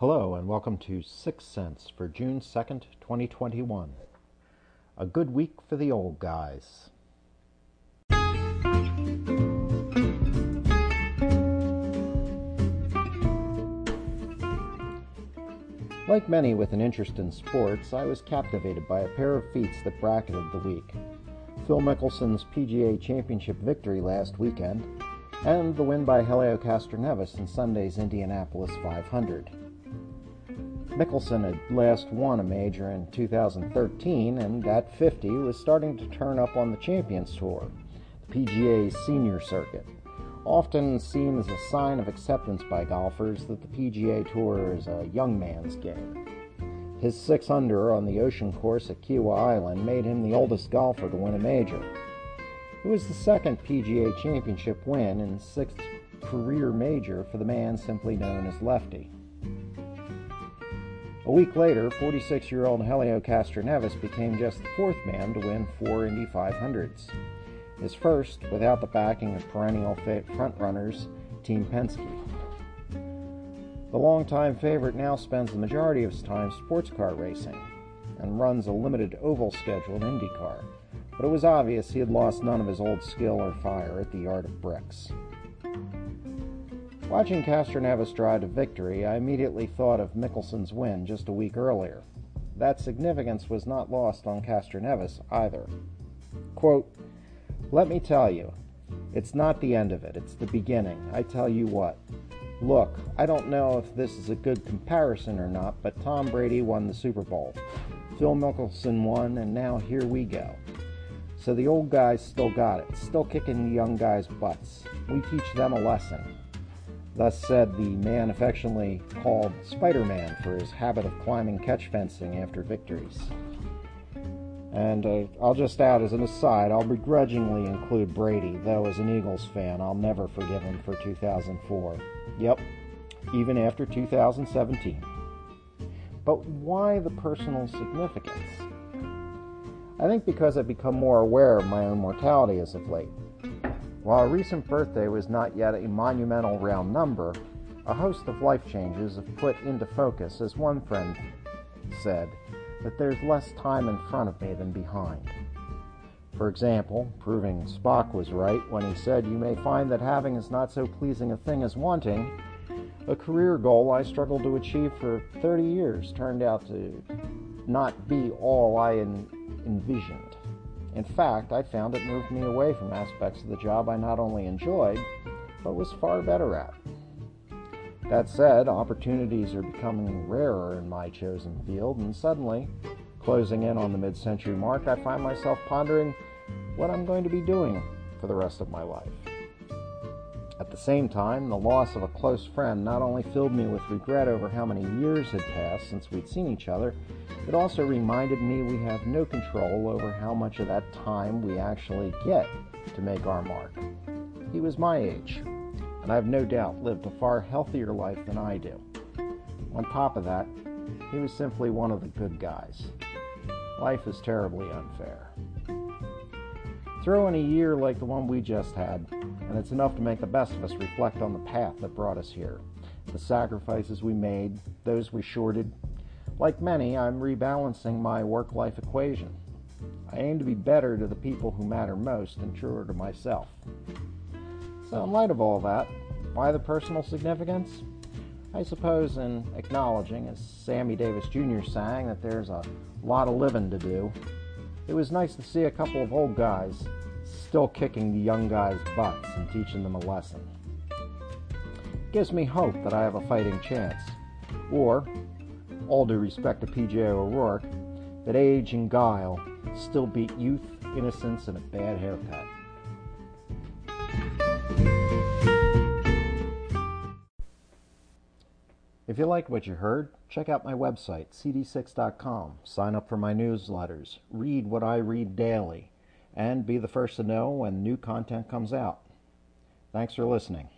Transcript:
Hello, and welcome to Six Cents for June 2nd, 2021. A good week for the old guys. Like many with an interest in sports, I was captivated by a pair of feats that bracketed the week. Phil Mickelson's PGA Championship victory last weekend, and the win by Helio Castroneves in Sunday's Indianapolis 500. Mickelson had last won a major in 2013, and at 50 was starting to turn up on the Champions Tour, the PGA's senior circuit. Often seen as a sign of acceptance by golfers that the PGA Tour is a young man's game. His six under on the ocean course at Kiawah Island made him the oldest golfer to win a major. It was the second PGA Championship win and sixth career major for the man simply known as Lefty. A week later, 46 year old Helio Castroneves became just the fourth man to win four Indy 500s. His first without the backing of perennial frontrunners Team Penske. The longtime favorite now spends the majority of his time sports car racing and runs a limited oval schedule in IndyCar, but it was obvious he had lost none of his old skill or fire at the Yard of Bricks. Watching Castroneves drive to victory, I immediately thought of Mickelson's win just a week earlier. That significance was not lost on Castroneves either. Quote, Let me tell you, it's not the end of it, it's the beginning. I tell you what. Look, I don't know if this is a good comparison or not, but Tom Brady won the Super Bowl. Phil Mickelson won, and now here we go. So the old guys still got it, still kicking the young guys' butts. We teach them a lesson. Thus said the man affectionately called Spider Man for his habit of climbing catch fencing after victories. And uh, I'll just add as an aside, I'll begrudgingly include Brady, though as an Eagles fan, I'll never forgive him for 2004. Yep, even after 2017. But why the personal significance? I think because I've become more aware of my own mortality as of late. While a recent birthday was not yet a monumental round number, a host of life changes have put into focus, as one friend said, that there's less time in front of me than behind. For example, proving Spock was right when he said, You may find that having is not so pleasing a thing as wanting, a career goal I struggled to achieve for 30 years turned out to not be all I envisioned. In fact, I found it moved me away from aspects of the job I not only enjoyed, but was far better at. That said, opportunities are becoming rarer in my chosen field, and suddenly, closing in on the mid century mark, I find myself pondering what I'm going to be doing for the rest of my life. At the same time, the loss of a close friend not only filled me with regret over how many years had passed since we'd seen each other, it also reminded me we have no control over how much of that time we actually get to make our mark. He was my age, and I've no doubt lived a far healthier life than I do. On top of that, he was simply one of the good guys. Life is terribly unfair. Throw in a year like the one we just had, and it's enough to make the best of us reflect on the path that brought us here, the sacrifices we made, those we shorted. Like many, I'm rebalancing my work life equation. I aim to be better to the people who matter most and truer to myself. So, in light of all that, why the personal significance? I suppose in acknowledging, as Sammy Davis Jr. sang, that there's a lot of living to do. It was nice to see a couple of old guys still kicking the young guys' butts and teaching them a lesson. Gives me hope that I have a fighting chance. Or, all due respect to PJ O'Rourke, that age and guile still beat youth, innocence, and a bad haircut. If you liked what you heard, check out my website, cd6.com. Sign up for my newsletters. Read what I read daily and be the first to know when new content comes out. Thanks for listening.